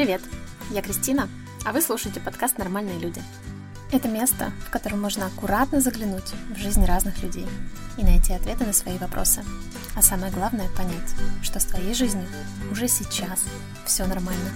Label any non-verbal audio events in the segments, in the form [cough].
Привет, я Кристина, а вы слушаете подкаст «Нормальные люди». Это место, в котором можно аккуратно заглянуть в жизнь разных людей и найти ответы на свои вопросы. А самое главное — понять, что с твоей жизнью уже сейчас все нормально.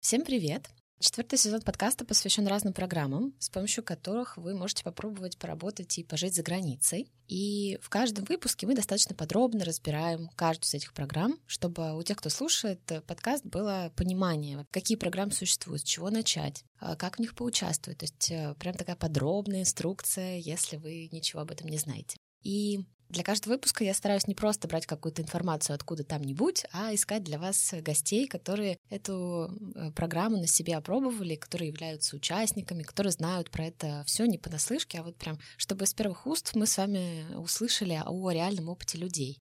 Всем привет! Четвертый сезон подкаста посвящен разным программам, с помощью которых вы можете попробовать поработать и пожить за границей. И в каждом выпуске мы достаточно подробно разбираем каждую из этих программ, чтобы у тех, кто слушает подкаст, было понимание, какие программы существуют, с чего начать, а, как в них поучаствовать. То есть э, прям такая подробная инструкция, если вы ничего об этом не знаете. И для каждого выпуска я стараюсь не просто брать какую-то информацию откуда там-нибудь, а искать для вас гостей, которые эту э, программу на себе опробовали, которые являются участниками, которые знают про это все не понаслышке, а вот прям, чтобы с первых уст мы с вами услышали о реальном опыте людей.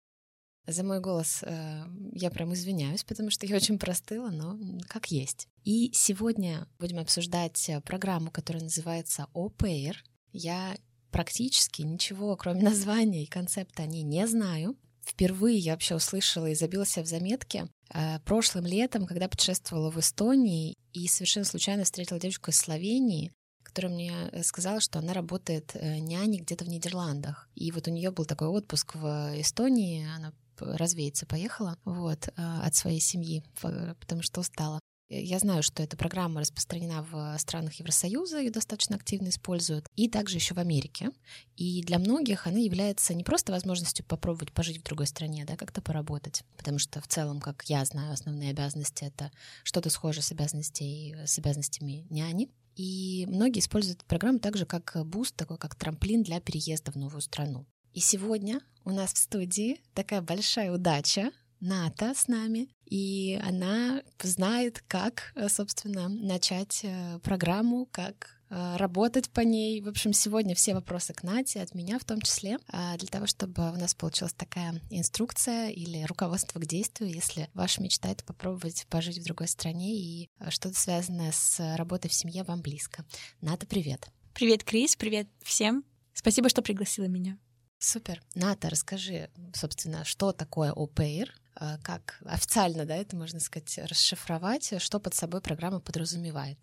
За мой голос э, я прям извиняюсь, потому что я очень простыла, но как есть. И сегодня будем обсуждать программу, которая называется ОПР. Я практически ничего, кроме [laughs] названия и концепта, они не знаю. Впервые я вообще услышала и забила себя в заметке э, прошлым летом, когда путешествовала в Эстонии и совершенно случайно встретила девочку из Словении, которая мне э, сказала, что она работает э, няней где-то в Нидерландах. И вот у нее был такой отпуск в Эстонии, она развеяться поехала вот, от своей семьи, потому что устала. Я знаю, что эта программа распространена в странах Евросоюза, ее достаточно активно используют, и также еще в Америке. И для многих она является не просто возможностью попробовать пожить в другой стране, да, как-то поработать, потому что в целом, как я знаю, основные обязанности — это что-то схожее с, обязанностей, с обязанностями няни. И многие используют эту программу также как boost, такой как трамплин для переезда в новую страну. И сегодня у нас в студии такая большая удача Ната с нами, и она знает, как, э, собственно, начать э, программу, как э, работать по ней. В общем, сегодня все вопросы к Нате, от меня в том числе, а, для того, чтобы у нас получилась такая инструкция или руководство к действию, если ваша мечта — это попробовать пожить в другой стране и что-то связанное с работой в семье вам близко. Ната, привет! Привет, Крис, привет всем! Спасибо, что пригласила меня. Супер. Ната, расскажи, собственно, что такое ОПР, как официально, да, это можно сказать, расшифровать, что под собой программа подразумевает.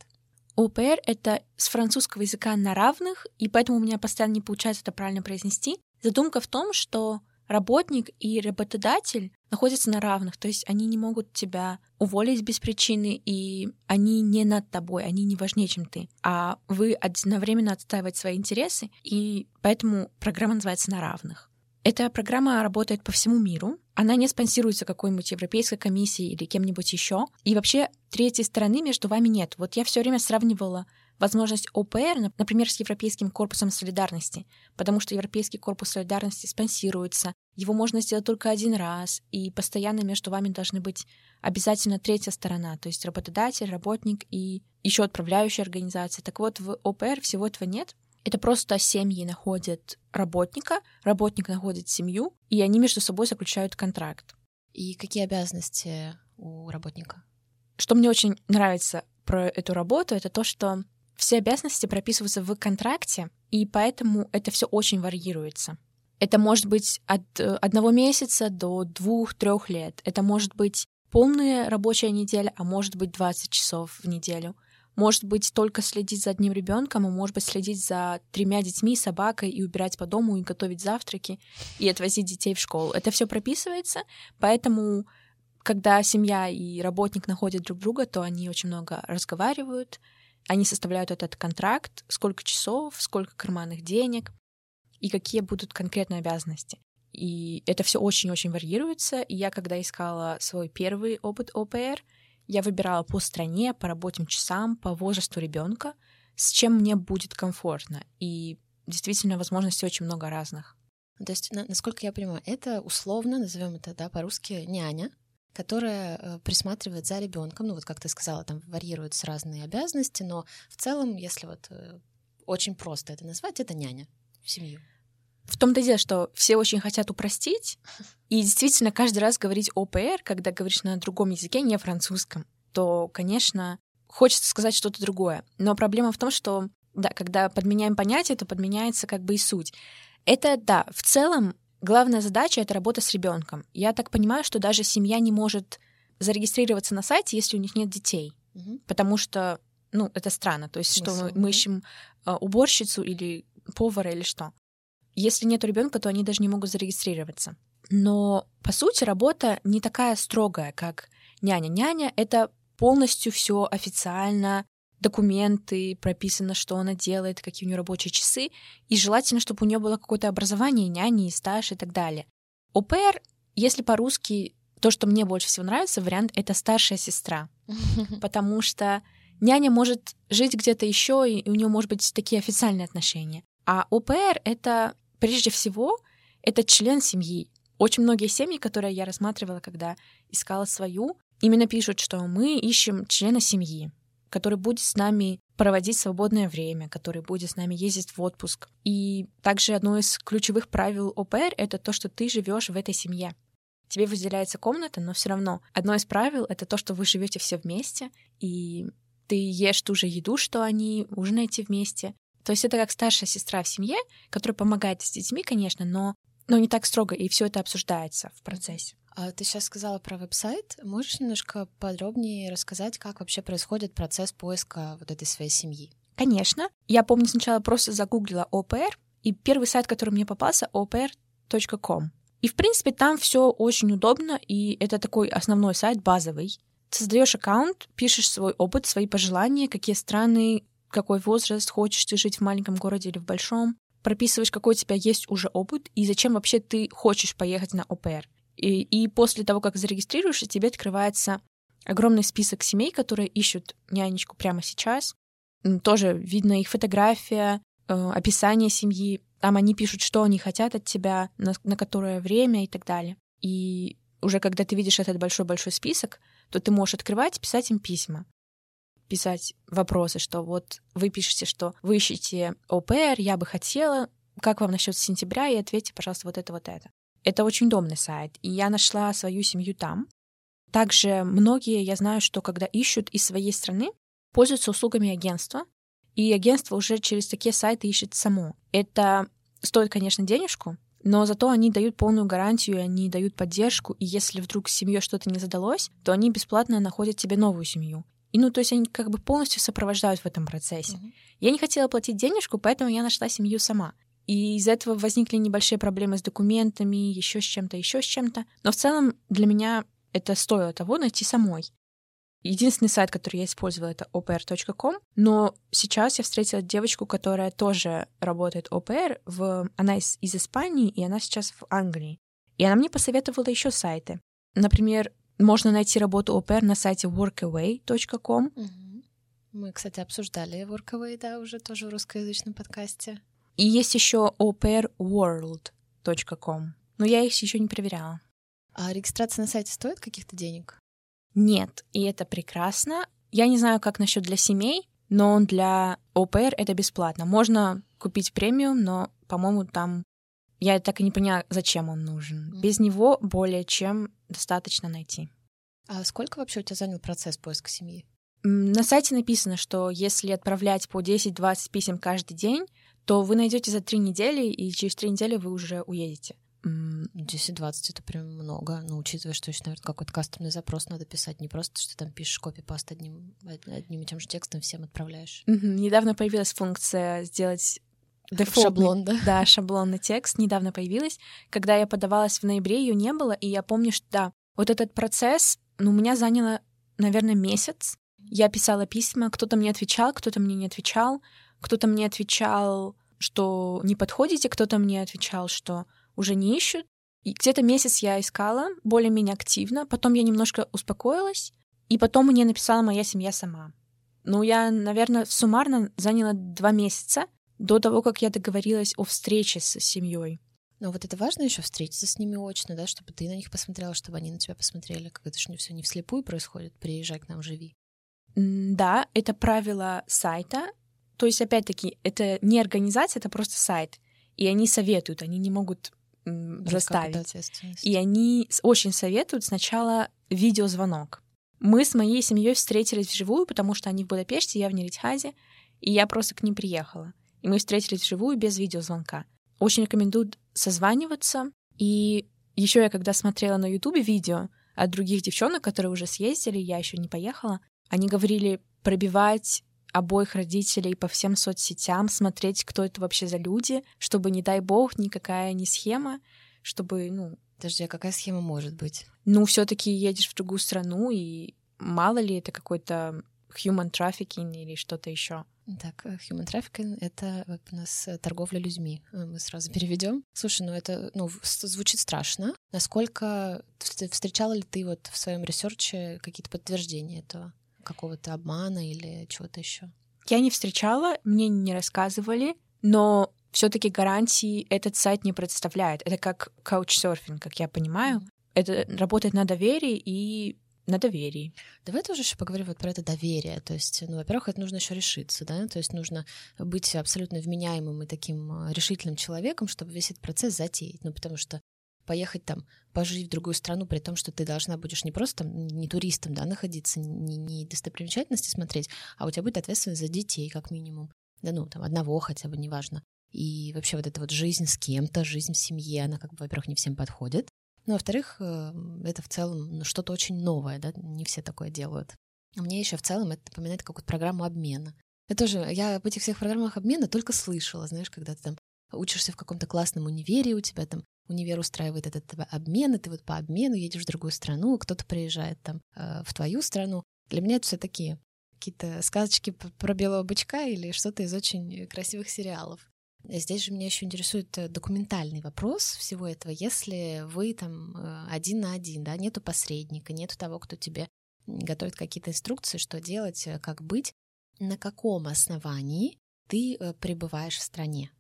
ОПР — это с французского языка на равных, и поэтому у меня постоянно не получается это правильно произнести. Задумка в том, что работник и работодатель находятся на равных, то есть они не могут тебя уволить без причины, и они не над тобой, они не важнее, чем ты, а вы одновременно отстаиваете свои интересы, и поэтому программа называется «На равных». Эта программа работает по всему миру. Она не спонсируется какой-нибудь Европейской комиссией или кем-нибудь еще. И вообще третьей стороны между вами нет. Вот я все время сравнивала возможность ОПР, например, с Европейским корпусом солидарности, потому что Европейский корпус солидарности спонсируется, его можно сделать только один раз, и постоянно между вами должны быть обязательно третья сторона, то есть работодатель, работник и еще отправляющая организация. Так вот, в ОПР всего этого нет. Это просто семьи находят работника, работник находит семью, и они между собой заключают контракт. И какие обязанности у работника? Что мне очень нравится про эту работу, это то, что все обязанности прописываются в контракте, и поэтому это все очень варьируется. Это может быть от э, одного месяца до двух-трех лет. Это может быть полная рабочая неделя, а может быть 20 часов в неделю. Может быть только следить за одним ребенком, а может быть следить за тремя детьми, собакой и убирать по дому, и готовить завтраки, и отвозить детей в школу. Это все прописывается, поэтому когда семья и работник находят друг друга, то они очень много разговаривают, они составляют этот контракт, сколько часов, сколько карманных денег и какие будут конкретные обязанности. И это все очень-очень варьируется. И я, когда искала свой первый опыт ОПР, я выбирала по стране, по рабочим часам, по возрасту ребенка, с чем мне будет комфортно. И действительно, возможностей очень много разных. То есть, насколько я понимаю, это условно, назовем это да, по-русски, няня, которая э, присматривает за ребенком. Ну, вот как ты сказала, там варьируются разные обязанности, но в целом, если вот э, очень просто это назвать, это няня в семью. В том-то дело, что все очень хотят упростить, и действительно каждый раз говорить ОПР, когда говоришь на другом языке, не французском, то, конечно, хочется сказать что-то другое. Но проблема в том, что да, когда подменяем понятие, то подменяется как бы и суть. Это, да, в целом Главная задача — это работа с ребенком. Я так понимаю, что даже семья не может зарегистрироваться на сайте, если у них нет детей. Мгм. Потому что, ну, это странно. То есть, что мы, мы ищем а, уборщицу или повара или что. Если нет ребенка, то они даже не могут зарегистрироваться. Но, по сути, работа не такая строгая, как няня. Няня — это полностью все официально, документы, прописано, что она делает, какие у нее рабочие часы, и желательно, чтобы у нее было какое-то образование, няни, стаж и так далее. ОПР, если по-русски, то, что мне больше всего нравится, вариант — это старшая сестра, [laughs] потому что няня может жить где-то еще, и у нее может быть такие официальные отношения. А ОПР — это, прежде всего, это член семьи. Очень многие семьи, которые я рассматривала, когда искала свою, именно пишут, что мы ищем члена семьи, который будет с нами проводить свободное время, который будет с нами ездить в отпуск. И также одно из ключевых правил ОПР — это то, что ты живешь в этой семье. Тебе выделяется комната, но все равно одно из правил — это то, что вы живете все вместе, и ты ешь ту же еду, что они, ужинаете вместе. То есть это как старшая сестра в семье, которая помогает с детьми, конечно, но, но не так строго, и все это обсуждается в процессе. А ты сейчас сказала про веб-сайт. Можешь немножко подробнее рассказать, как вообще происходит процесс поиска вот этой своей семьи? Конечно. Я помню, сначала просто загуглила ОПР, и первый сайт, который мне попался, opr.com. И, в принципе, там все очень удобно, и это такой основной сайт, базовый. Создаешь аккаунт, пишешь свой опыт, свои пожелания, какие страны, какой возраст, хочешь ты жить в маленьком городе или в большом, прописываешь, какой у тебя есть уже опыт, и зачем вообще ты хочешь поехать на ОПР. И, и после того, как зарегистрируешься, тебе открывается огромный список семей, которые ищут нянечку прямо сейчас. Тоже видно их фотография, э, описание семьи. Там они пишут, что они хотят от тебя, на, на которое время и так далее. И уже когда ты видишь этот большой-большой список, то ты можешь открывать писать им письма. Писать вопросы, что вот вы пишете, что вы ищете ОПР, я бы хотела, как вам насчет сентября, и ответьте, пожалуйста, вот это, вот это. Это очень удобный сайт, и я нашла свою семью там. Также многие, я знаю, что когда ищут из своей страны, пользуются услугами агентства, и агентство уже через такие сайты ищет само. Это стоит, конечно, денежку, но зато они дают полную гарантию, они дают поддержку, и если вдруг с семьей что-то не задалось, то они бесплатно находят тебе новую семью. И ну, то есть они как бы полностью сопровождают в этом процессе. Мгм. Я не хотела платить денежку, поэтому я нашла семью сама. И из этого возникли небольшие проблемы с документами, еще с чем-то, еще с чем-то. Но в целом для меня это стоило того найти самой. Единственный сайт, который я использовала, это opr.com, но сейчас я встретила девочку, которая тоже работает OPR, в... она из, из Испании, и она сейчас в Англии. И она мне посоветовала еще сайты. Например, можно найти работу OPR на сайте workaway.com. Мы, кстати, обсуждали Workaway, да, уже тоже в русскоязычном подкасте. И есть еще operworld.com. Но я их еще не проверяла. А регистрация на сайте стоит каких-то денег? Нет, и это прекрасно. Я не знаю, как насчет для семей, но для ОПР это бесплатно. Можно купить премиум, но, по-моему, там я так и не поняла, зачем он нужен. Мгм. Без него более чем достаточно найти. А сколько вообще у тебя занял процесс поиска семьи? На сайте написано, что если отправлять по 10-20 писем каждый день, то вы найдете за три недели, и через три недели вы уже уедете. М, 10-20 это прям много, но учитывая, что еще, наверное, какой-то кастомный запрос надо писать, не просто, что там пишешь копипаст одним, од- одним и тем же текстом всем отправляешь. мгм. Недавно появилась функция сделать дефолтный- Шаблон, да? Да, шаблонный текст недавно появилась. Когда я подавалась в ноябре, ее не было, и я помню, что да, вот этот процесс, ну, у меня заняло, наверное, месяц. Я писала письма, кто-то мне отвечал, кто-то мне не отвечал, кто-то мне отвечал, что не подходите, кто-то мне отвечал, что уже не ищут. И где-то месяц я искала более-менее активно, потом я немножко успокоилась, и потом мне написала моя семья сама. Ну, я, наверное, суммарно заняла два месяца до того, как я договорилась о встрече с семьей. Но вот это важно еще встретиться с ними очно, да, чтобы ты на них посмотрела, чтобы они на тебя посмотрели. Как это же все не вслепую происходит. Приезжай к нам, живи. Да, это правило сайта. То есть, опять-таки, это не организация, это просто сайт. И они советуют, они не могут м, заставить. И они очень советуют сначала видеозвонок. Мы с моей семьей встретились вживую, потому что они в Будапеште, я в Неритхазе, и я просто к ним приехала. И мы встретились вживую без видеозвонка. Очень рекомендую созваниваться. И еще я когда смотрела на Ютубе видео, от других девчонок, которые уже съездили, я еще не поехала. Они говорили пробивать обоих родителей по всем соцсетям, смотреть, кто это вообще за люди, чтобы, не дай бог, никакая не схема, чтобы, ну... Подожди, а какая схема может быть? Ну, все таки едешь в другую страну, и мало ли это какой-то human trafficking или что-то еще. Так, э, human trafficking — это у нас э, торговля людьми. Э, мы сразу переведем. Слушай, ну это ну, звучит страшно. Насколько встречала ли ты вот в своем ресерче какие-то подтверждения этого? какого-то обмана или чего-то еще? Я не встречала, мне не рассказывали, но все-таки гарантии этот сайт не представляет. Это как каучсерфинг, как я понимаю. Это работает на доверии и на доверии. Давай тоже еще поговорим вот про это доверие. То есть, ну, во-первых, это нужно еще решиться, да, то есть нужно быть абсолютно вменяемым и таким а, решительным человеком, чтобы весь этот процесс затеять. Ну, потому что поехать там, пожить в другую страну, при том, что ты должна будешь не просто там, не туристом, да, находиться, не, не достопримечательности смотреть, а у тебя будет ответственность за детей, как минимум. Да, ну, там, одного хотя бы, неважно. И вообще вот эта вот жизнь с кем-то, жизнь в семье, она, как бы, во-первых, не всем подходит. Ну, во-вторых, э, это в целом что-то очень новое, да, не все такое делают. А мне еще в целом это напоминает какую-то программу обмена. Это тоже, я об этих всех программах обмена только слышала, знаешь, когда ты там учишься в каком-то классном универе, у тебя там универ устраивает этот обмен, и ты вот по обмену едешь в другую страну, кто-то приезжает там э, в твою страну. Для меня это все такие какие-то сказочки про белого бычка или что-то из очень красивых сериалов. Здесь же меня еще интересует э, документальный вопрос всего этого. Если вы там э, один на один, да, нету посредника, нету того, кто тебе готовит какие-то инструкции, что делать, э, как быть, на каком основании ты пребываешь в стране?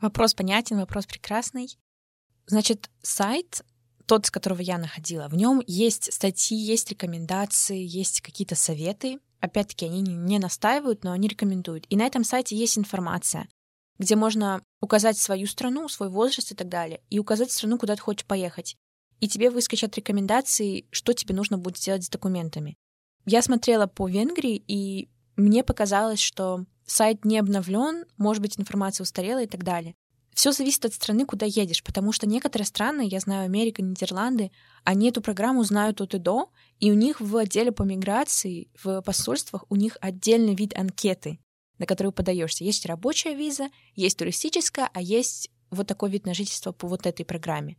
Вопрос понятен, вопрос прекрасный. Значит, сайт, тот, с которого я находила, в нем есть статьи, есть рекомендации, есть какие-то советы. Опять-таки, они не настаивают, но они рекомендуют. И на этом сайте есть информация, где можно указать свою страну, свой возраст и так далее, и указать страну, куда ты хочешь поехать. И тебе выскочат рекомендации, что тебе нужно будет сделать с документами. Я смотрела по Венгрии, и мне показалось, что сайт не обновлен, может быть, информация устарела и так далее. Все зависит от страны, куда едешь, потому что некоторые страны, я знаю Америка, Нидерланды, они эту программу знают от и до, и у них в отделе по миграции, в посольствах, у них отдельный вид анкеты, на которую подаешься. Есть рабочая виза, есть туристическая, а есть вот такой вид на жительство по вот этой программе.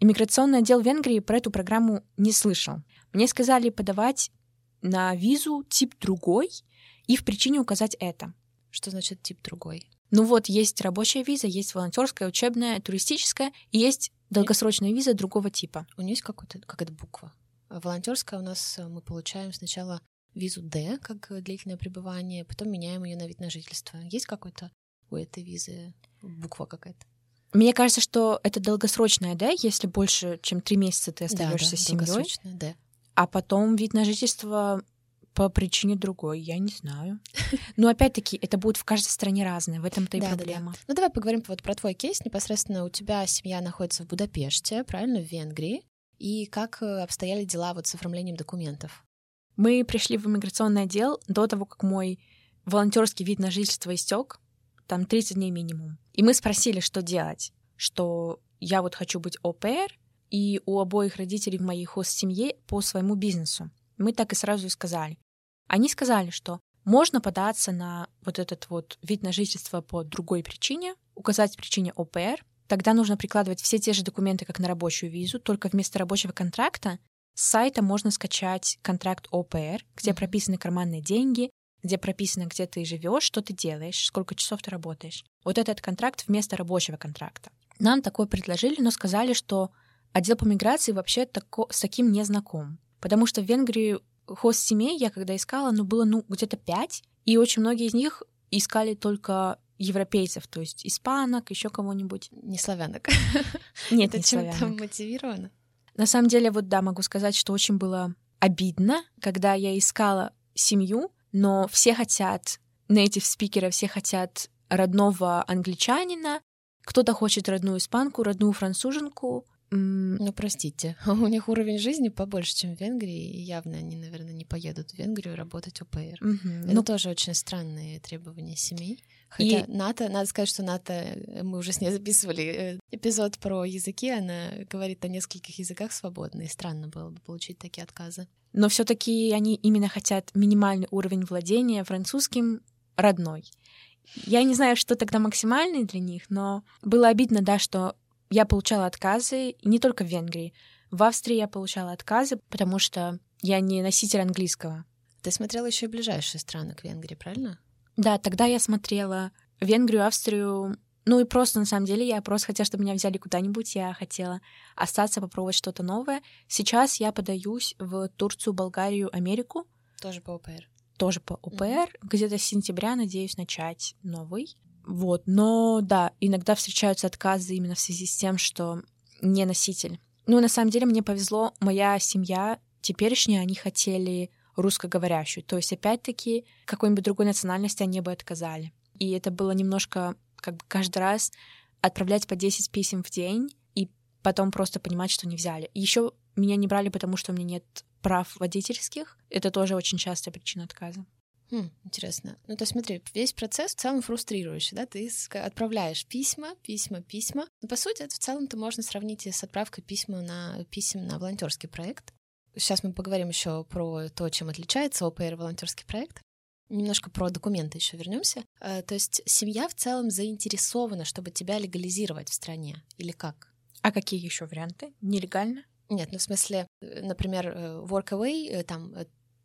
Иммиграционный отдел Венгрии про эту программу не слышал. Мне сказали подавать на визу тип другой и в причине указать это. Что значит тип другой? Ну вот, есть рабочая виза, есть волонтерская, учебная, туристическая, и есть долгосрочная виза другого типа. У нее есть какой-то, какая-то буква. Волонтерская у нас э, мы получаем сначала визу D, как длительное пребывание, потом меняем ее на вид на жительство. Есть какой-то у этой визы буква какая-то? Мне кажется, что это долгосрочная D, если больше, чем три месяца ты остаешься да, да, с семьей. D. А потом вид на жительство по причине другой, я не знаю. [laughs] Но опять-таки, это будет в каждой стране разное, в этом-то и да, проблема. Да, да. Ну давай поговорим вот про твой кейс. Непосредственно у тебя семья находится в Будапеште, правильно, в Венгрии. И как э, обстояли дела вот с оформлением документов? Мы пришли в иммиграционный отдел до того, как мой волонтерский вид на жительство истек, там 30 дней минимум. И мы спросили, что делать, что я вот хочу быть ОПР, и у обоих родителей в моей хост-семье по своему бизнесу. Мы так и сразу и сказали. Они сказали, что можно податься на вот этот вот вид на жительство по другой причине, указать причине ОПР, тогда нужно прикладывать все те же документы, как на рабочую визу, только вместо рабочего контракта с сайта можно скачать контракт ОПР, где прописаны карманные деньги, где прописано, где ты живешь, что ты делаешь, сколько часов ты работаешь. Вот этот контракт вместо рабочего контракта. Нам такое предложили, но сказали, что отдел по миграции вообще тако, с таким не знаком. Потому что в Венгрии хост-семей я когда искала, ну, было, ну, где-то пять, и очень многие из них искали только европейцев, то есть испанок, еще кого-нибудь. Не славянок. Нет, Это чем-то мотивировано? На самом деле, вот да, могу сказать, что очень было обидно, когда я искала семью, но все хотят native спикера, все хотят родного англичанина, кто-то хочет родную испанку, родную француженку, Ну, простите, [laughs] у них уровень жизни побольше, чем в Венгрии, и явно они, наверное, не поедут в Венгрию работать ОПР. Угу. Это ну, тоже очень странные требования семей. Хотя и... НАТО, надо сказать, что НАТО, э, мы уже с ней [laughs] записывали э, эпизод про языки, она говорит о нескольких языках свободно, и странно было бы получить такие отказы. Но все таки они именно хотят минимальный уровень владения французским родной. Я не знаю, что тогда максимальный для них, но было обидно, да, что я получала отказы не только в Венгрии. В Австрии я получала отказы, потому что я не носитель английского. Ты смотрела еще и ближайшие страны к Венгрии, правильно? Да, тогда я смотрела Венгрию, Австрию, ну и просто, на самом деле, я просто хотела, чтобы меня взяли куда-нибудь, я хотела остаться, попробовать что-то новое. Сейчас я подаюсь в Турцию, Болгарию, Америку. Тоже по ОПР. Тоже по ОПР. Mm-hmm. Где-то с сентября надеюсь начать новый. Вот, но да, иногда встречаются отказы именно в связи с тем, что не носитель. Ну, на самом деле, мне повезло, моя семья теперешняя, они хотели русскоговорящую. То есть, опять-таки, какой-нибудь другой национальности они бы отказали. И это было немножко, как бы каждый раз отправлять по 10 писем в день и потом просто понимать, что не взяли. Еще меня не брали, потому что у меня нет прав водительских. Это тоже очень частая причина отказа. Хм, интересно. Ну, то смотри, весь процесс в целом фрустрирующий, да? Ты отправляешь письма, письма, письма. Но, по сути, это в целом-то можно сравнить с отправкой письма на, писем на волонтерский проект. Сейчас мы поговорим еще про то, чем отличается ОПР волонтерский проект. Немножко про документы еще вернемся. Э, то есть семья в целом заинтересована, чтобы тебя легализировать в стране, или как? А какие еще варианты? Нелегально? Нет, ну в смысле, э, например, э, workaway, там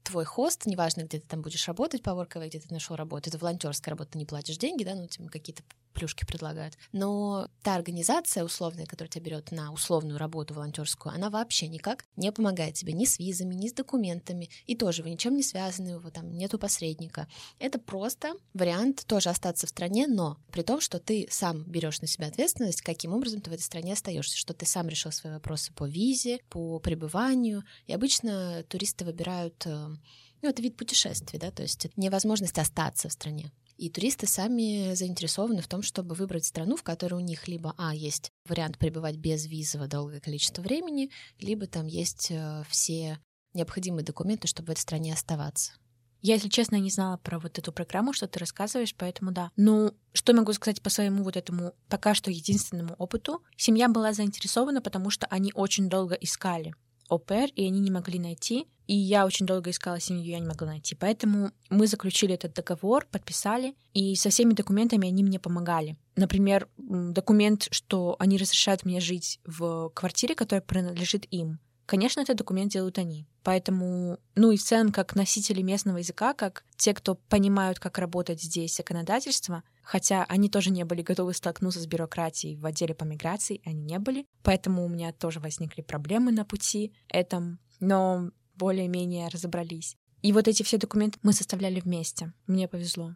твой хост, неважно, где ты там будешь работать по Workaway, где ты нашел работу, это волонтерская работа, ты не платишь деньги, да, ну, тебе какие-то плюшки предлагают. Но та организация условная, которая тебя берет на условную работу волонтерскую, она вообще никак не помогает тебе ни с визами, ни с документами. И тоже вы ничем не связаны, вы, там нету посредника. Это просто вариант тоже остаться в стране, но при том, что ты сам берешь на себя ответственность, каким образом ты в этой стране остаешься, что ты сам решил свои вопросы по визе, по пребыванию. И обычно туристы выбирают э, ну, это вид путешествий, да, то есть невозможность остаться в стране. И туристы сами заинтересованы в том, чтобы выбрать страну, в которой у них либо, а, есть вариант пребывать без визового долгое количество времени, либо там есть э, все необходимые документы, чтобы в этой стране оставаться. Я, если честно, не знала про вот эту программу, что ты рассказываешь, поэтому да. Ну, что могу сказать по своему вот этому пока что единственному опыту? Семья была заинтересована, потому что они очень долго искали ОПР, и они не могли найти. И я очень долго искала семью, я не могла найти. Поэтому мы заключили этот договор, подписали, и со всеми документами они мне помогали. Например, документ, что они разрешают мне жить в квартире, которая принадлежит им. Конечно, этот документ делают они. Поэтому, ну и в целом, как носители местного языка, как те, кто понимают, как работать здесь законодательство, хотя они тоже не были готовы столкнуться с бюрократией в отделе по миграции, они не были. Поэтому у меня тоже возникли проблемы на пути этом, но более-менее разобрались. И вот эти все документы мы составляли вместе. Мне повезло.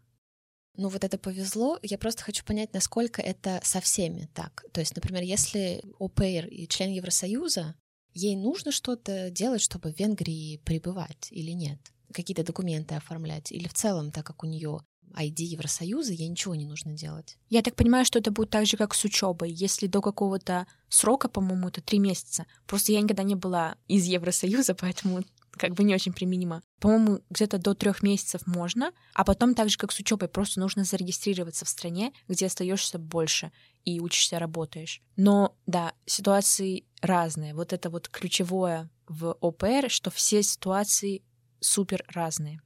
Ну вот это повезло. Я просто хочу понять, насколько это со всеми так. То есть, например, если ОПР и член Евросоюза, ей нужно что-то делать, чтобы в Венгрии пребывать или нет? Какие-то документы оформлять? Или в целом, так как у нее ID Евросоюза, ей ничего не нужно делать. Я так понимаю, что это будет так же, как с учебой. Если до какого-то срока, по-моему, это три месяца. Просто я никогда не была из Евросоюза, [laughs] поэтому как бы не очень применимо. По-моему, где-то до трех месяцев можно, а потом так же, как с учебой, просто нужно зарегистрироваться в стране, где остаешься больше и учишься, работаешь. Но да, ситуации разные. Вот это вот ключевое в ОПР, что все ситуации супер разные.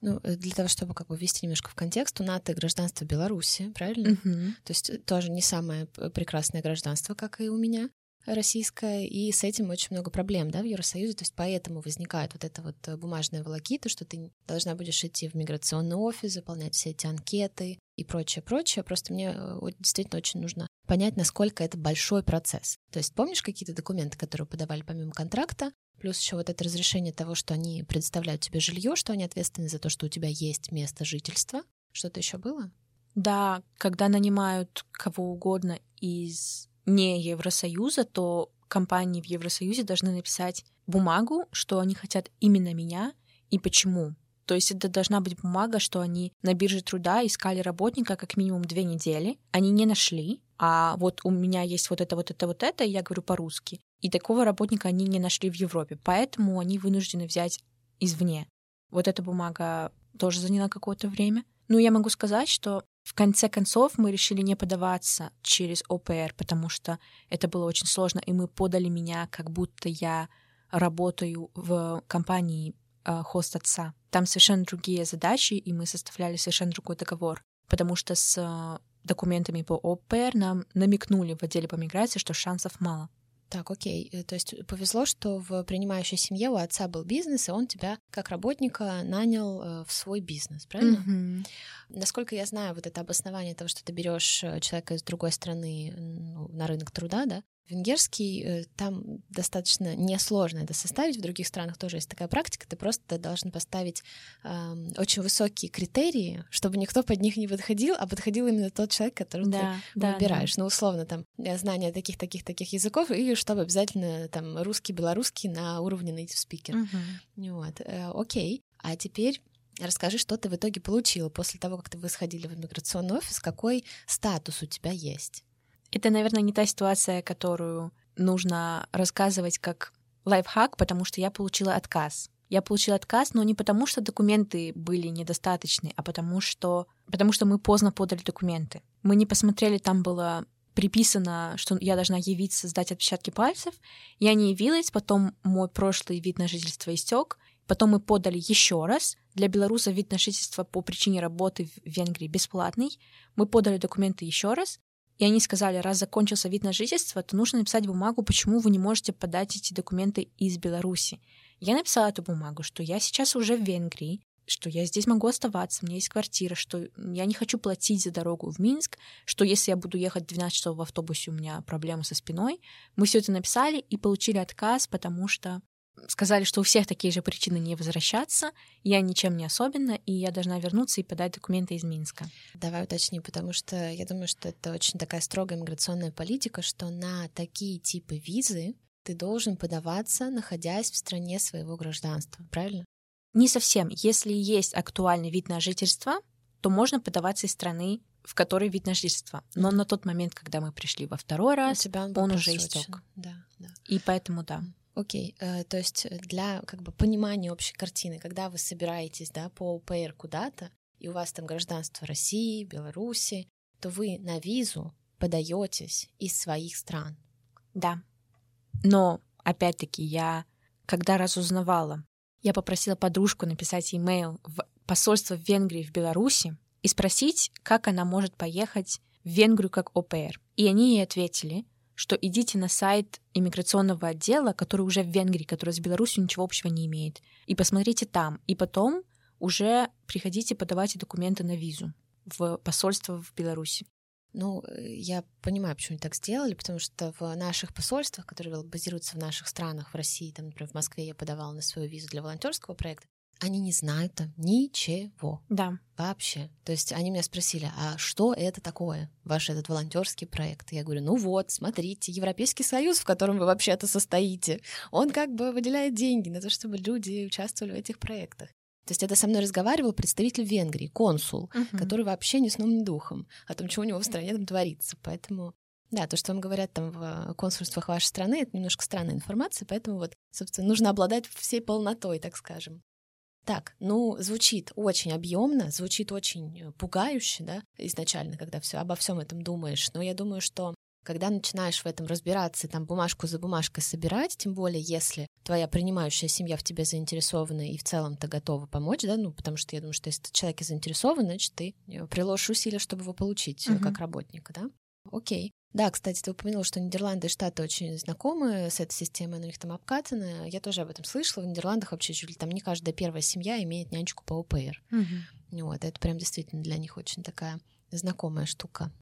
Ну, э, для того, чтобы как бы ввести немножко в контекст, у НАТО гражданство Беларуси, правильно? Uh-huh. То есть э, тоже не самое прекрасное гражданство, как и у меня российская, и с этим очень много проблем, да, в Евросоюзе, то есть поэтому возникает вот эта вот э, бумажная волокита, что ты должна будешь идти в миграционный офис, заполнять все эти анкеты и прочее, прочее. Просто мне действительно очень нужно понять, насколько это большой процесс. То есть помнишь какие-то документы, которые подавали помимо контракта, Плюс еще вот это разрешение того, что они предоставляют тебе жилье, что они ответственны за то, что у тебя есть место жительства. Что-то еще было? Да, когда нанимают кого угодно из не Евросоюза, то компании в Евросоюзе должны написать бумагу, что они хотят именно меня и почему. То есть это должна быть бумага, что они на бирже труда искали работника как минимум две недели, они не нашли, а вот у меня есть вот это, вот это, вот это, и я говорю по-русски. И такого работника они не нашли в Европе, поэтому они вынуждены взять извне. Вот эта бумага тоже заняла какое-то время. Ну, я могу сказать, что в конце концов мы решили не подаваться через ОПР, потому что это было очень сложно, и мы подали меня, как будто я работаю в компании э, хост отца. Там совершенно другие задачи, и мы составляли совершенно другой договор, потому что с э, документами по ОПР нам намекнули в отделе по миграции, что шансов мало. Так, окей. Э, то есть повезло, что в принимающей семье у отца был бизнес, и он тебя как работника нанял э, в свой бизнес, правильно? Mm-hmm. Насколько я знаю, вот это обоснование того, что ты берешь э, человека из другой страны ну, на рынок труда, да, Венгерский, э, там достаточно несложно это составить, в других странах тоже есть такая практика, ты просто должен поставить э, очень высокие критерии, чтобы никто под них не подходил, а подходил именно тот человек, которого да, ты да, выбираешь. Да. Ну, условно, там, э, знание таких-таких-таких языков, и чтобы обязательно там русский, белорусский на уровне native speaker. Угу. Вот, э, окей. А теперь Расскажи, что ты в итоге получила после того, как вы сходили в иммиграционный офис, какой статус у тебя есть? Это, наверное, не та ситуация, которую нужно рассказывать как лайфхак, потому что я получила отказ. Я получила отказ, но не потому, что документы были недостаточны, а потому что, потому что мы поздно подали документы. Мы не посмотрели, там было приписано, что я должна явиться, сдать отпечатки пальцев. Я не явилась, потом мой прошлый вид на жительство истек, потом мы подали еще раз. Для белорусов вид на жительство по причине работы в Венгрии бесплатный. Мы подали документы еще раз, и они сказали, раз закончился вид на жительство, то нужно написать бумагу, почему вы не можете подать эти документы из Беларуси. Я написала эту бумагу, что я сейчас уже в Венгрии, что я здесь могу оставаться, у меня есть квартира, что я не хочу платить за дорогу в Минск, что если я буду ехать 12 часов в автобусе, у меня проблемы со спиной. Мы все это написали и получили отказ, потому что сказали, что у всех такие же причины не возвращаться, я ничем не особенно, и я должна вернуться и подать документы из Минска. Давай уточни, потому что я думаю, что это очень такая строгая миграционная политика, что на такие типы визы ты должен подаваться, находясь в стране своего гражданства, правильно? Не совсем. Если есть актуальный вид на жительство, то можно подаваться из страны, в которой вид на жительство. Но mm-hmm. на тот момент, когда мы пришли во второй раз, он, он уже истек. Да, да. И поэтому да. Окей, okay. э, то есть для как бы понимания общей картины, когда вы собираетесь, да, по ОПР куда-то, и у вас там гражданство России, Беларуси, то вы на визу подаетесь из своих стран. Да. Но, опять-таки, я, когда разузнавала, я попросила подружку написать имейл в посольство в Венгрии в Беларуси и спросить, как она может поехать в Венгрию как ОПР. И они ей ответили, что идите на сайт иммиграционного отдела, который уже в Венгрии, который с Беларусью ничего общего не имеет, и посмотрите там. И потом уже приходите подавайте документы на визу в посольство в Беларуси. Ну, я понимаю, почему они так сделали, потому что в наших посольствах, которые базируются в наших странах, в России, там, например, в Москве я подавала на свою визу для волонтерского проекта, они не знают там ничего. Да. Вообще. То есть они меня спросили, а что это такое, ваш этот волонтерский проект? я говорю, ну вот, смотрите, Европейский Союз, в котором вы вообще-то состоите, он как бы выделяет деньги на то, чтобы люди участвовали в этих проектах. То есть это со мной разговаривал представитель Венгрии, консул, uh-huh. который вообще ни сном, ни духом о том, что у него в стране там творится. Поэтому да, то, что вам говорят там в консульствах вашей страны, это немножко странная информация, поэтому вот, собственно, нужно обладать всей полнотой, так скажем. Так, ну, звучит очень объемно, звучит очень э, пугающе, да, изначально, когда все обо всем этом думаешь. Но я думаю, что когда начинаешь в этом разбираться, там бумажку за бумажкой собирать, тем более если твоя принимающая семья в тебе заинтересована и в целом-то готова помочь, да, ну, потому что я думаю, что если человек заинтересован, значит, ты э, приложишь усилия, чтобы его получить uh-huh. как работника, да. Окей. Да, кстати, ты упомянула, что Нидерланды и Штаты очень знакомы с этой системой, она у них там обкатана. Я тоже об этом слышала. В Нидерландах вообще чуть ли там не каждая первая семья имеет нянечку по ОПР. Угу. Вот, это прям действительно для них очень такая знакомая штука.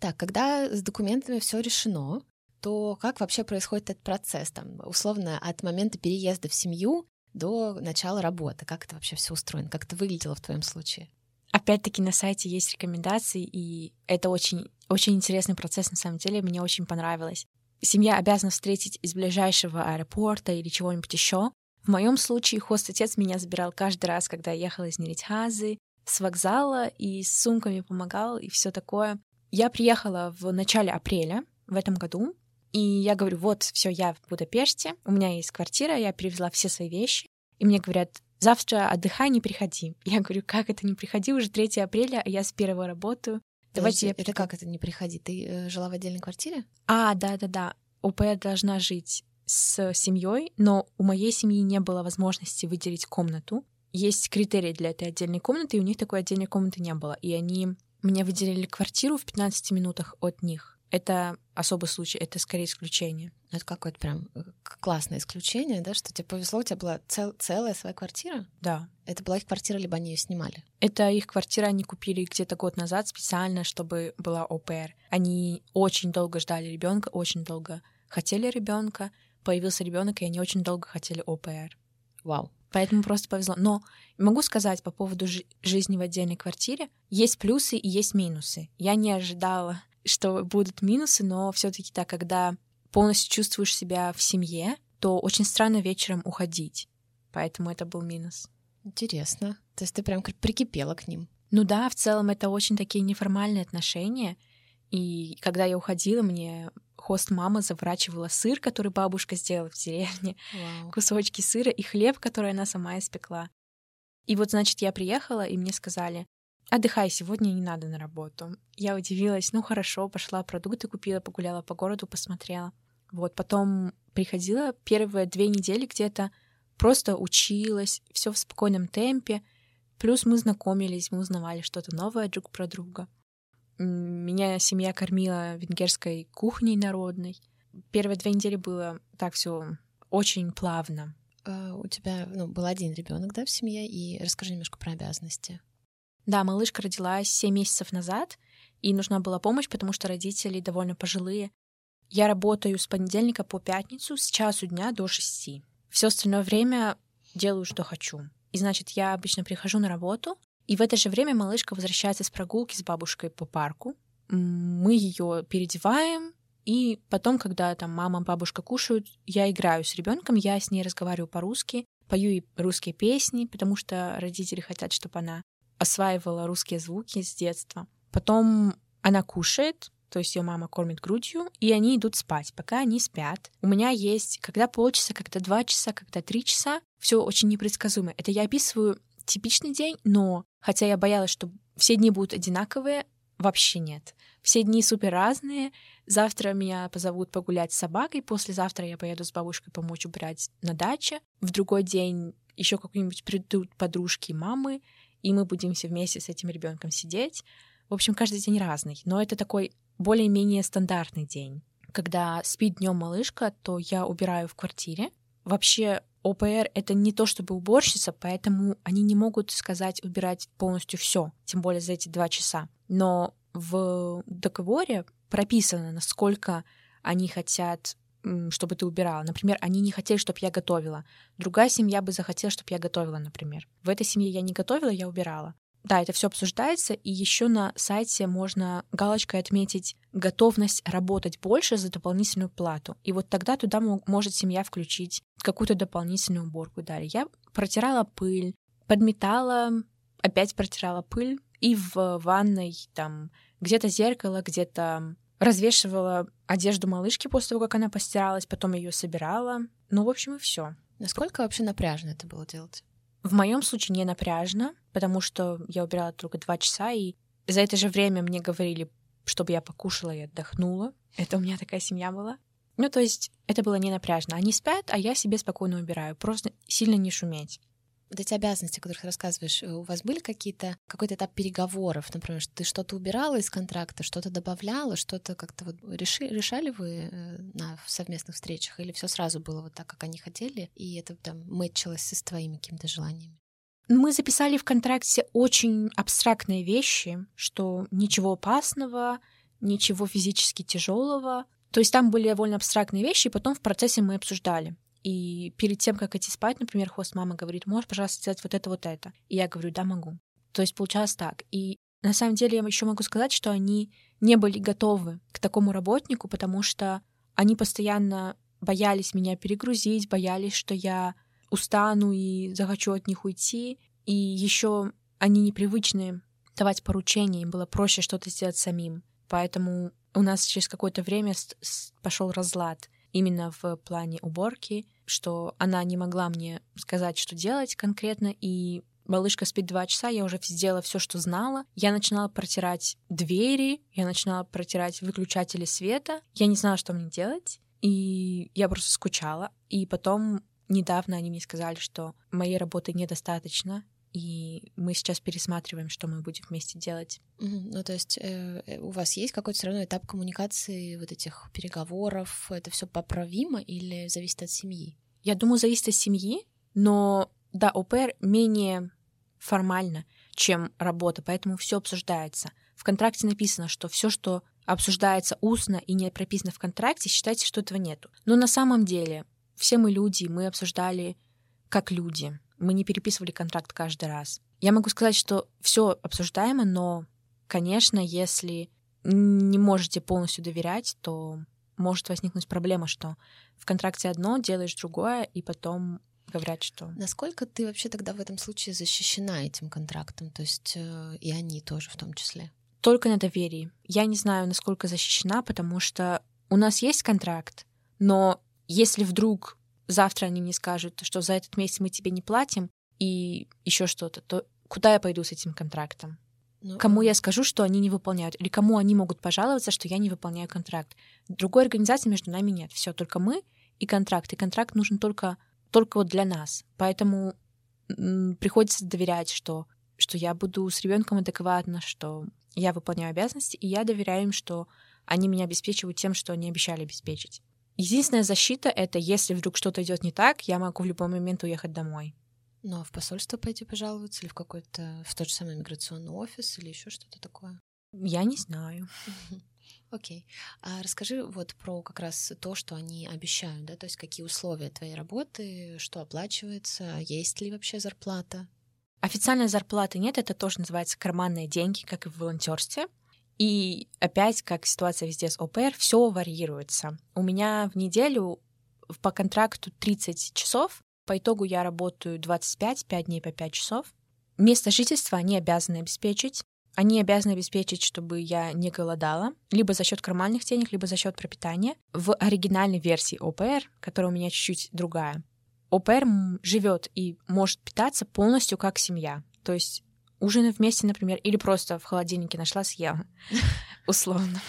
Так, когда с документами все решено, то как вообще происходит этот процесс? Там, условно, от момента переезда в семью до начала работы. Как это вообще все устроено? Как это выглядело в твоем случае? Опять-таки на сайте есть рекомендации, и это очень, очень интересный процесс на самом деле, мне очень понравилось. Семья обязана встретить из ближайшего аэропорта или чего-нибудь еще. В моем случае хост-отец меня забирал каждый раз, когда я ехала из Неритхазы, с вокзала и с сумками помогал и все такое. Я приехала в начале апреля в этом году, и я говорю, вот, все, я в Будапеште, у меня есть квартира, я перевезла все свои вещи. И мне говорят, завтра отдыхай, не приходи. Я говорю, как это не приходи, уже 3 апреля, а я с первого работаю. Давайте Подожди, это как это не приходи? Ты э, жила в отдельной квартире? А, да-да-да. ОП должна жить с семьей, но у моей семьи не было возможности выделить комнату. Есть критерии для этой отдельной комнаты, и у них такой отдельной комнаты не было. И они мне выделили квартиру в 15 минутах от них. Это особый случай, это скорее исключение. Ну, это какое-то прям э, классное исключение, да, что тебе повезло, у тебя была цел, целая своя квартира? Да. Это была их квартира, либо они ее снимали? Это их квартира, они купили где-то год назад специально, чтобы была ОПР. Они очень долго ждали ребенка, очень долго хотели ребенка, появился ребенок, и они очень долго хотели ОПР. Вау. Поэтому просто повезло. Но могу сказать по поводу жи- жизни в отдельной квартире, есть плюсы и есть минусы. Я не ожидала что будут минусы, но все-таки так, когда полностью чувствуешь себя в семье, то очень странно вечером уходить. Поэтому это был минус. Интересно. То есть ты прям прикипела к ним. Ну да, в целом это очень такие неформальные отношения. И когда я уходила, мне хост мама заворачивала сыр, который бабушка сделала в деревне, Вау. кусочки сыра и хлеб, который она сама испекла. И вот, значит, я приехала, и мне сказали, отдыхай, сегодня не надо на работу. Я удивилась, ну хорошо, пошла продукты купила, погуляла по городу, посмотрела. Вот, потом приходила первые две недели где-то, просто училась, все в спокойном темпе. Плюс мы знакомились, мы узнавали что-то новое друг про друга. Меня семья кормила венгерской кухней народной. Первые две недели было так все очень плавно. А у тебя ну, был один ребенок, да, в семье, и расскажи немножко про обязанности. Да, малышка родилась 7 месяцев назад, и нужна была помощь, потому что родители довольно пожилые. Я работаю с понедельника по пятницу с часу дня до шести. Все остальное время делаю, что хочу. И значит, я обычно прихожу на работу, и в это же время малышка возвращается с прогулки с бабушкой по парку. Мы ее переодеваем, и потом, когда там мама, бабушка кушают, я играю с ребенком, я с ней разговариваю по-русски, пою ей русские песни, потому что родители хотят, чтобы она осваивала русские звуки с детства. Потом она кушает, то есть ее мама кормит грудью, и они идут спать, пока они спят. У меня есть когда полчаса, когда два часа, когда три часа. Все очень непредсказуемо. Это я описываю типичный день, но хотя я боялась, что все дни будут одинаковые, вообще нет. Все дни супер разные. Завтра меня позовут погулять с собакой, послезавтра я поеду с бабушкой помочь убирать на даче. В другой день еще какие-нибудь придут подружки мамы, и мы будем все вместе с этим ребенком сидеть. В общем, каждый день разный, но это такой более-менее стандартный день. Когда спит днем малышка, то я убираю в квартире. Вообще, ОПР — это не то чтобы уборщица, поэтому они не могут сказать убирать полностью все, тем более за эти два часа. Но в договоре прописано, насколько они хотят чтобы ты убирала. Например, они не хотели, чтобы я готовила. Другая семья бы захотела, чтобы я готовила, например. В этой семье я не готовила, я убирала. Да, это все обсуждается, и еще на сайте можно галочкой отметить готовность работать больше за дополнительную плату. И вот тогда туда может семья включить какую-то дополнительную уборку. Далее я протирала пыль, подметала, опять протирала пыль, и в ванной там где-то зеркало, где-то развешивала одежду малышки после того, как она постиралась, потом ее собирала. Ну, в общем, и все. Насколько вообще напряжно это было делать? В моем случае не напряжно, потому что я убирала только два часа, и за это же время мне говорили, чтобы я покушала и отдохнула. Это у меня такая семья была. Ну, то есть это было не напряжно. Они спят, а я себе спокойно убираю. Просто сильно не шуметь вот эти обязанности, о которых рассказываешь, э, у вас были какие-то какой-то этап переговоров, например, что ты что-то убирала из контракта, что-то добавляла, что-то как-то вот реши, решали вы э, на совместных встречах, или все сразу было вот так, как они хотели, и это там мэтчилось с твоими какими-то желаниями? Мы записали в контракте очень абстрактные вещи, что ничего опасного, ничего физически тяжелого. То есть там были довольно абстрактные вещи, и потом в процессе мы обсуждали. И перед тем, как идти спать, например, хост мама говорит, можешь, пожалуйста, сделать вот это, вот это. И я говорю, да, могу. То есть получалось так. И на самом деле я еще могу сказать, что они не были готовы к такому работнику, потому что они постоянно боялись меня перегрузить, боялись, что я устану и захочу от них уйти. И еще они непривычны давать поручения, им было проще что-то сделать самим. Поэтому у нас через какое-то время пошел разлад именно в плане уборки, что она не могла мне сказать, что делать конкретно, и малышка спит два часа, я уже сделала все, что знала. Я начинала протирать двери, я начинала протирать выключатели света. Я не знала, что мне делать, и я просто скучала. И потом недавно они мне сказали, что моей работы недостаточно, и мы сейчас пересматриваем, что мы будем вместе делать. Mm-hmm. Ну, то есть э, э, у вас есть какой-то все равно этап коммуникации, вот этих переговоров, это все поправимо или зависит от семьи? Я думаю, зависит от семьи, но да, ОПР менее формально, чем работа, поэтому все обсуждается. В контракте написано, что все, что обсуждается устно и не прописано в контракте, считайте, что этого нету. Но на самом деле все мы люди, мы обсуждали как люди. Мы не переписывали контракт каждый раз. Я могу сказать, что все обсуждаемо, но, конечно, если не можете полностью доверять, то может возникнуть проблема, что в контракте одно, делаешь другое, и потом говорят, что... Насколько ты вообще тогда в этом случае защищена этим контрактом? То есть э, и они тоже в том числе? Только на доверии. Я не знаю, насколько защищена, потому что у нас есть контракт, но если вдруг завтра они мне скажут, что за этот месяц мы тебе не платим и еще что-то, то куда я пойду с этим контрактом? Ну, кому я скажу, что они не выполняют, или кому они могут пожаловаться, что я не выполняю контракт. Другой организации между нами нет. Все, только мы и контракт. И контракт нужен только, только вот для нас. Поэтому приходится доверять, что, что я буду с ребенком адекватно, что я выполняю обязанности, и я доверяю им, что они меня обеспечивают тем, что они обещали обеспечить. Единственная защита — это если вдруг что-то идет не так, я могу в любой момент уехать домой. Ну, а в посольство пойти пожаловаться или в какой-то, в тот же самый миграционный офис или еще что-то такое? Я не знаю. [laughs] Окей. Okay. А расскажи вот про как раз то, что они обещают, да, то есть какие условия твоей работы, что оплачивается, есть ли вообще зарплата? Официальной зарплаты нет, это тоже называется карманные деньги, как и в волонтерстве. И опять, как ситуация везде с ОПР, все варьируется. У меня в неделю по контракту 30 часов, по итогу я работаю 25, 5 дней по 5 часов. Место жительства они обязаны обеспечить. Они обязаны обеспечить, чтобы я не голодала, либо за счет карманных денег, либо за счет пропитания. В оригинальной версии ОПР, которая у меня чуть-чуть другая, ОПР живет и может питаться полностью как семья. То есть ужины вместе, например, или просто в холодильнике нашла, съела, [laughs] условно.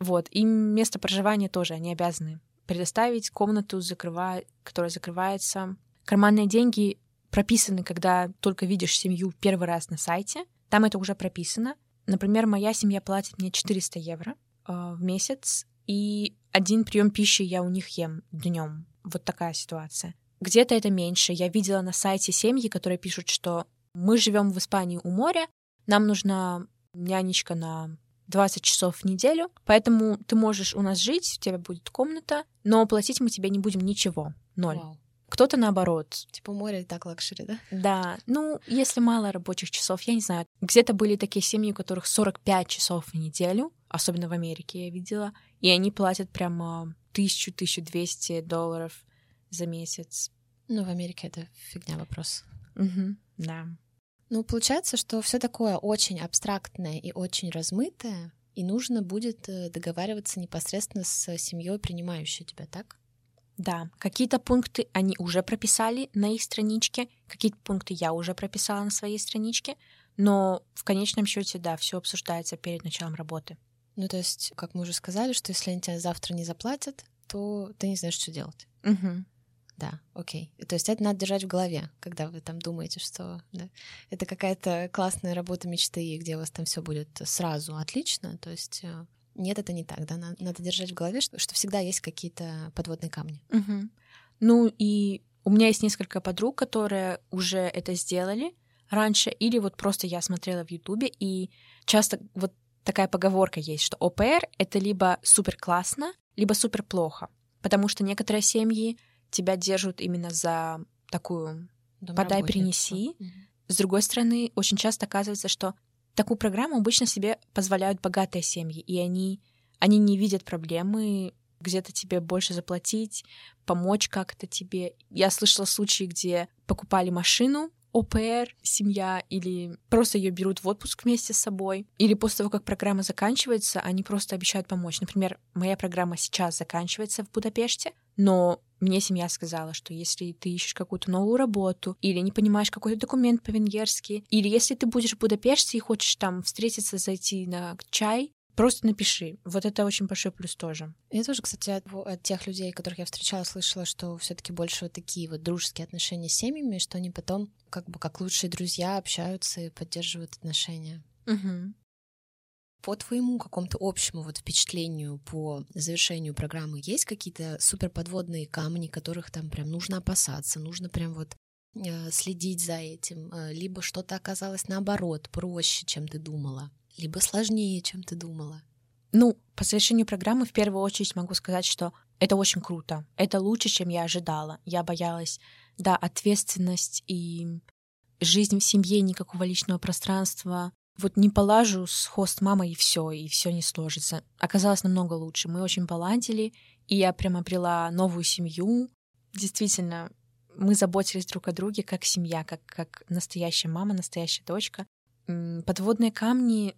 Вот. И место проживания тоже они обязаны предоставить комнату, закрыва... которая закрывается. Карманные деньги прописаны, когда только видишь семью первый раз на сайте. Там это уже прописано. Например, моя семья платит мне 400 евро э, в месяц, и один прием пищи я у них ем днем. Вот такая ситуация. Где-то это меньше. Я видела на сайте семьи, которые пишут, что мы живем в Испании у моря, нам нужна нянечка на 20 часов в неделю, поэтому ты можешь у нас жить, у тебя будет комната, но платить мы тебе не будем ничего, ноль. Вау. Кто-то наоборот. Типа море и так luxury, да? Да. Ну, если мало рабочих часов, я не знаю. Где-то были такие семьи, у которых 45 часов в неделю, особенно в Америке я видела, и они платят прямо 1000-1200 долларов за месяц. Ну, в Америке это фигня вопрос. Угу, да. Ну, получается, что все такое очень абстрактное и очень размытое, и нужно будет э, договариваться непосредственно с семьей, принимающей тебя, так? Да, какие-то пункты они уже прописали на их страничке, какие-то пункты я уже прописала на своей страничке, но в конечном счете, да, все обсуждается перед началом работы. Ну, то есть, как мы уже сказали, что если они тебя завтра не заплатят, то ты не знаешь, что делать. Угу. Да, окей. То есть это надо держать в голове, когда вы там думаете, что да, это какая-то классная работа мечты, где у вас там все будет сразу отлично. То есть э, нет, это не так, да. Надо, надо держать в голове, что, что всегда есть какие-то подводные камни. Угу. Ну и у меня есть несколько подруг, которые уже это сделали раньше, или вот просто я смотрела в Ютубе, и часто вот такая поговорка есть, что ОПР — это либо супер классно, либо супер плохо, потому что некоторые семьи тебя держат именно за такую «подай, принеси». С другой стороны, очень часто оказывается, что такую программу обычно себе позволяют богатые семьи, и они, они не видят проблемы где-то тебе больше заплатить, помочь как-то тебе. Я слышала случаи, где покупали машину, ОПР, семья, или просто ее берут в отпуск вместе с собой, или после того, как программа заканчивается, они просто обещают помочь. Например, моя программа сейчас заканчивается в Будапеште, но мне семья сказала, что если ты ищешь какую-то новую работу, или не понимаешь какой-то документ по-венгерски, или если ты будешь в Будапеште и хочешь там встретиться, зайти на чай, Просто напиши. Вот это очень большой плюс тоже. Я тоже, кстати, от, от тех людей, которых я встречала, слышала, что все таки больше вот такие вот дружеские отношения с семьями, что они потом как бы как лучшие друзья общаются и поддерживают отношения. Угу. По твоему какому-то общему вот впечатлению по завершению программы есть какие-то супер подводные камни, которых там прям нужно опасаться, нужно прям вот э, следить за этим, э, либо что-то оказалось наоборот проще, чем ты думала? либо сложнее, чем ты думала? Ну, по завершению программы в первую очередь могу сказать, что это очень круто. Это лучше, чем я ожидала. Я боялась, да, ответственность и жизнь в семье, никакого личного пространства. Вот не полажу с хост мамой и все, и все не сложится. Оказалось намного лучше. Мы очень поладили, и я прям обрела новую семью. Действительно, мы заботились друг о друге как семья, как, как настоящая мама, настоящая дочка. Подводные камни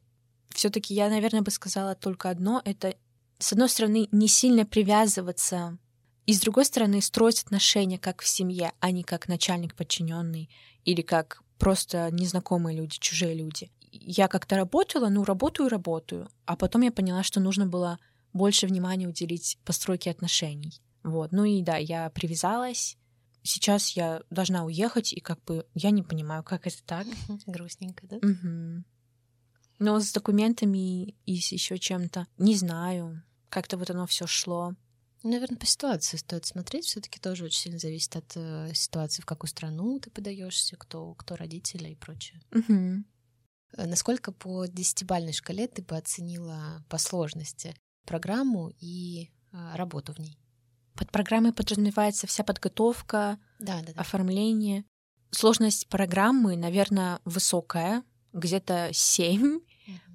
все-таки я, наверное, бы сказала только одно. Это, с одной стороны, не сильно привязываться, и с другой стороны, строить отношения как в семье, а не как начальник подчиненный или как просто незнакомые люди, чужие люди. Я как-то работала, ну, работаю, работаю. А потом я поняла, что нужно было больше внимания уделить постройке отношений. Вот. Ну и да, я привязалась. Сейчас я должна уехать, и как бы я не понимаю, как это так. Грустненько, да? Угу. Но с документами и с еще чем-то, не знаю, как-то вот оно все шло. Наверное, по ситуации стоит смотреть. Все-таки тоже очень сильно зависит от э, ситуации, в какую страну ты подаешься, кто, кто родители и прочее. Угу. Насколько по десятибальной шкале ты бы оценила по сложности программу и э, работу в ней? Под программой подразумевается вся подготовка, да, да, да. оформление. Сложность программы, наверное, высокая, где-то 7,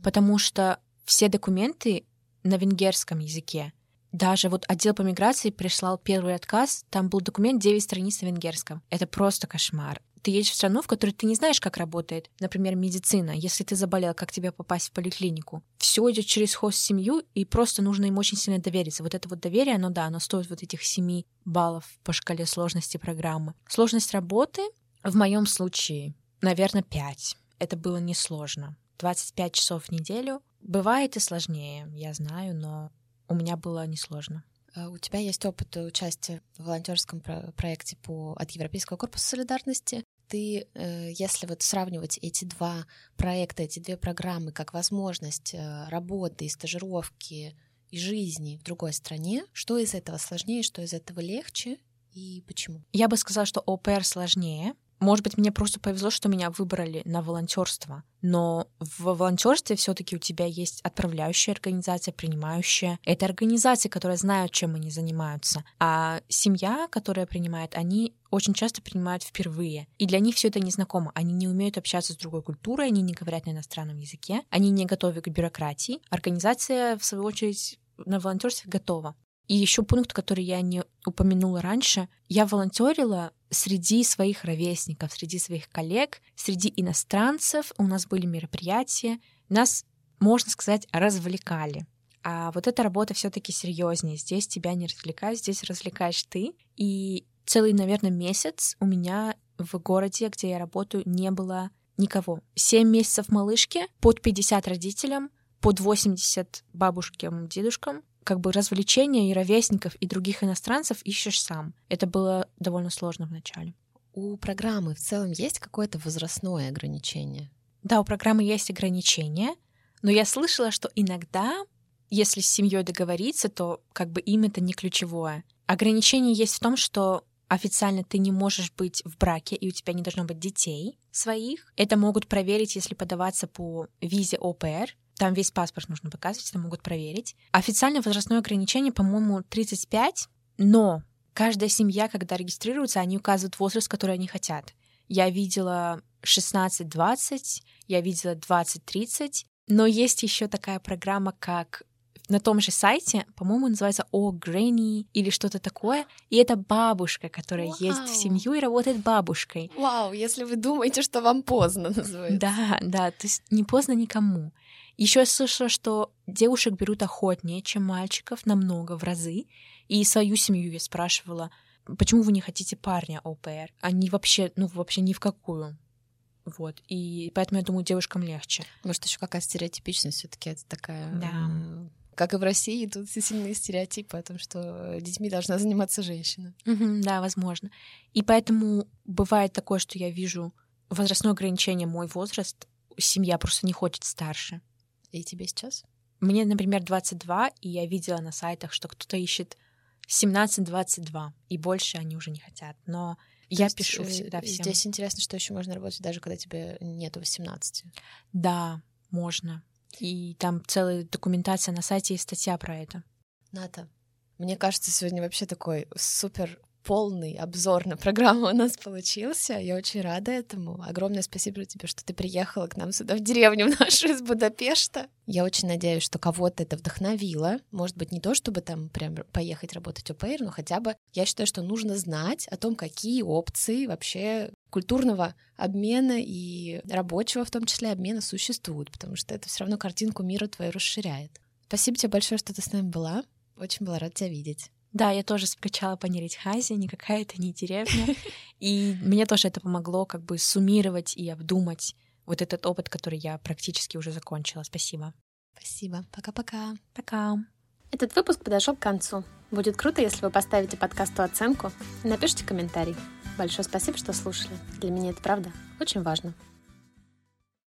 потому что все документы на венгерском языке. Даже вот отдел по миграции прислал первый отказ, там был документ 9 страниц на венгерском. Это просто кошмар. Ты едешь в страну, в которой ты не знаешь, как работает, например, медицина. Если ты заболел, как тебе попасть в поликлинику? Все идет через хост-семью, и просто нужно им очень сильно довериться. Вот это вот доверие, оно да, оно стоит вот этих 7 баллов по шкале сложности программы. Сложность работы в моем случае, наверное, 5 это было несложно. 25 часов в неделю. Бывает и сложнее, я знаю, но у меня было несложно. А у тебя есть опыт участия в волонтерском про- проекте по, от Европейского корпуса солидарности. Ты, э, если вот сравнивать эти два проекта, эти две программы как возможность э, работы и стажировки и жизни в другой стране, что из этого сложнее, что из этого легче и почему? Я бы сказала, что ОПР сложнее, может быть, мне просто повезло, что меня выбрали на волонтерство. Но в волонтерстве все-таки у тебя есть отправляющая организация, принимающая. Это организации, которые знают, чем они занимаются. А семья, которая принимает, они очень часто принимают впервые. И для них все это незнакомо. Они не умеют общаться с другой культурой, они не говорят на иностранном языке, они не готовы к бюрократии. Организация, в свою очередь, на волонтерстве готова. И еще пункт, который я не упомянула раньше. Я волонтерила среди своих ровесников, среди своих коллег, среди иностранцев. У нас были мероприятия. Нас, можно сказать, развлекали. А вот эта работа все-таки серьезнее. Здесь тебя не развлекают, здесь развлекаешь ты. И целый, наверное, месяц у меня в городе, где я работаю, не было никого. Семь месяцев малышки, под 50 родителям, под 80 бабушкам, дедушкам, как бы развлечения и ровесников, и других иностранцев ищешь сам. Это было довольно сложно вначале. У программы в целом есть какое-то возрастное ограничение? Да, у программы есть ограничения, но я слышала, что иногда, если с семьей договориться, то как бы им это не ключевое. Ограничение есть в том, что официально ты не можешь быть в браке, и у тебя не должно быть детей своих. Это могут проверить, если подаваться по визе ОПР, там весь паспорт нужно показывать, это могут проверить. Официальное возрастное ограничение, по-моему, 35, но каждая семья, когда регистрируется, они указывают возраст, который они хотят. Я видела 16-20, я видела 20-30, но есть еще такая программа, как на том же сайте, по-моему, называется О Грэнни или что-то такое, и это бабушка, которая Вау. ездит в семью и работает бабушкой. Вау, если вы думаете, что вам поздно [laughs] называется. Да, да, то есть не поздно никому. Еще я слышала, что девушек берут охотнее, чем мальчиков, намного, в разы. И свою семью я спрашивала, почему вы не хотите парня ОПР? Они вообще, ну, вообще ни в какую. Вот. И поэтому я думаю, девушкам легче. Может, еще какая стереотипичность все-таки это такая. Да. Как и в России, тут сильные стереотипы о том, что детьми должна заниматься женщина. Угу, да, возможно. И поэтому бывает такое, что я вижу возрастное ограничение мой возраст, семья просто не хочет старше. И тебе сейчас? Мне, например, 22, и я видела на сайтах, что кто-то ищет 17-22, и больше они уже не хотят. Но я есть, пишу всегда э, всем. Здесь интересно, что еще можно работать даже когда тебе нету 18. Да, можно. И там целая документация на сайте и статья про это. Ната, мне кажется, сегодня вообще такой супер полный обзор на программу у нас получился. Я очень рада этому. Огромное спасибо тебе, что ты приехала к нам сюда в деревню в нашу из Будапешта. Я очень надеюсь, что кого-то это вдохновило. Может быть, не то, чтобы там прям поехать работать у Пейр, но хотя бы я считаю, что нужно знать о том, какие опции вообще культурного обмена и рабочего, в том числе, обмена существуют, потому что это все равно картинку мира твою расширяет. Спасибо тебе большое, что ты с нами была. Очень была рада тебя видеть. Да, я тоже скачала по Неритхазе, никакая это не деревня. [laughs] И мне тоже это помогло как бы суммировать и обдумать вот этот опыт, который я практически уже закончила. Спасибо. Спасибо. Пока-пока. Пока. Этот выпуск подошел к концу. Будет круто, если вы поставите подкасту оценку и напишите комментарий. Большое спасибо, что слушали. Для меня это правда очень важно.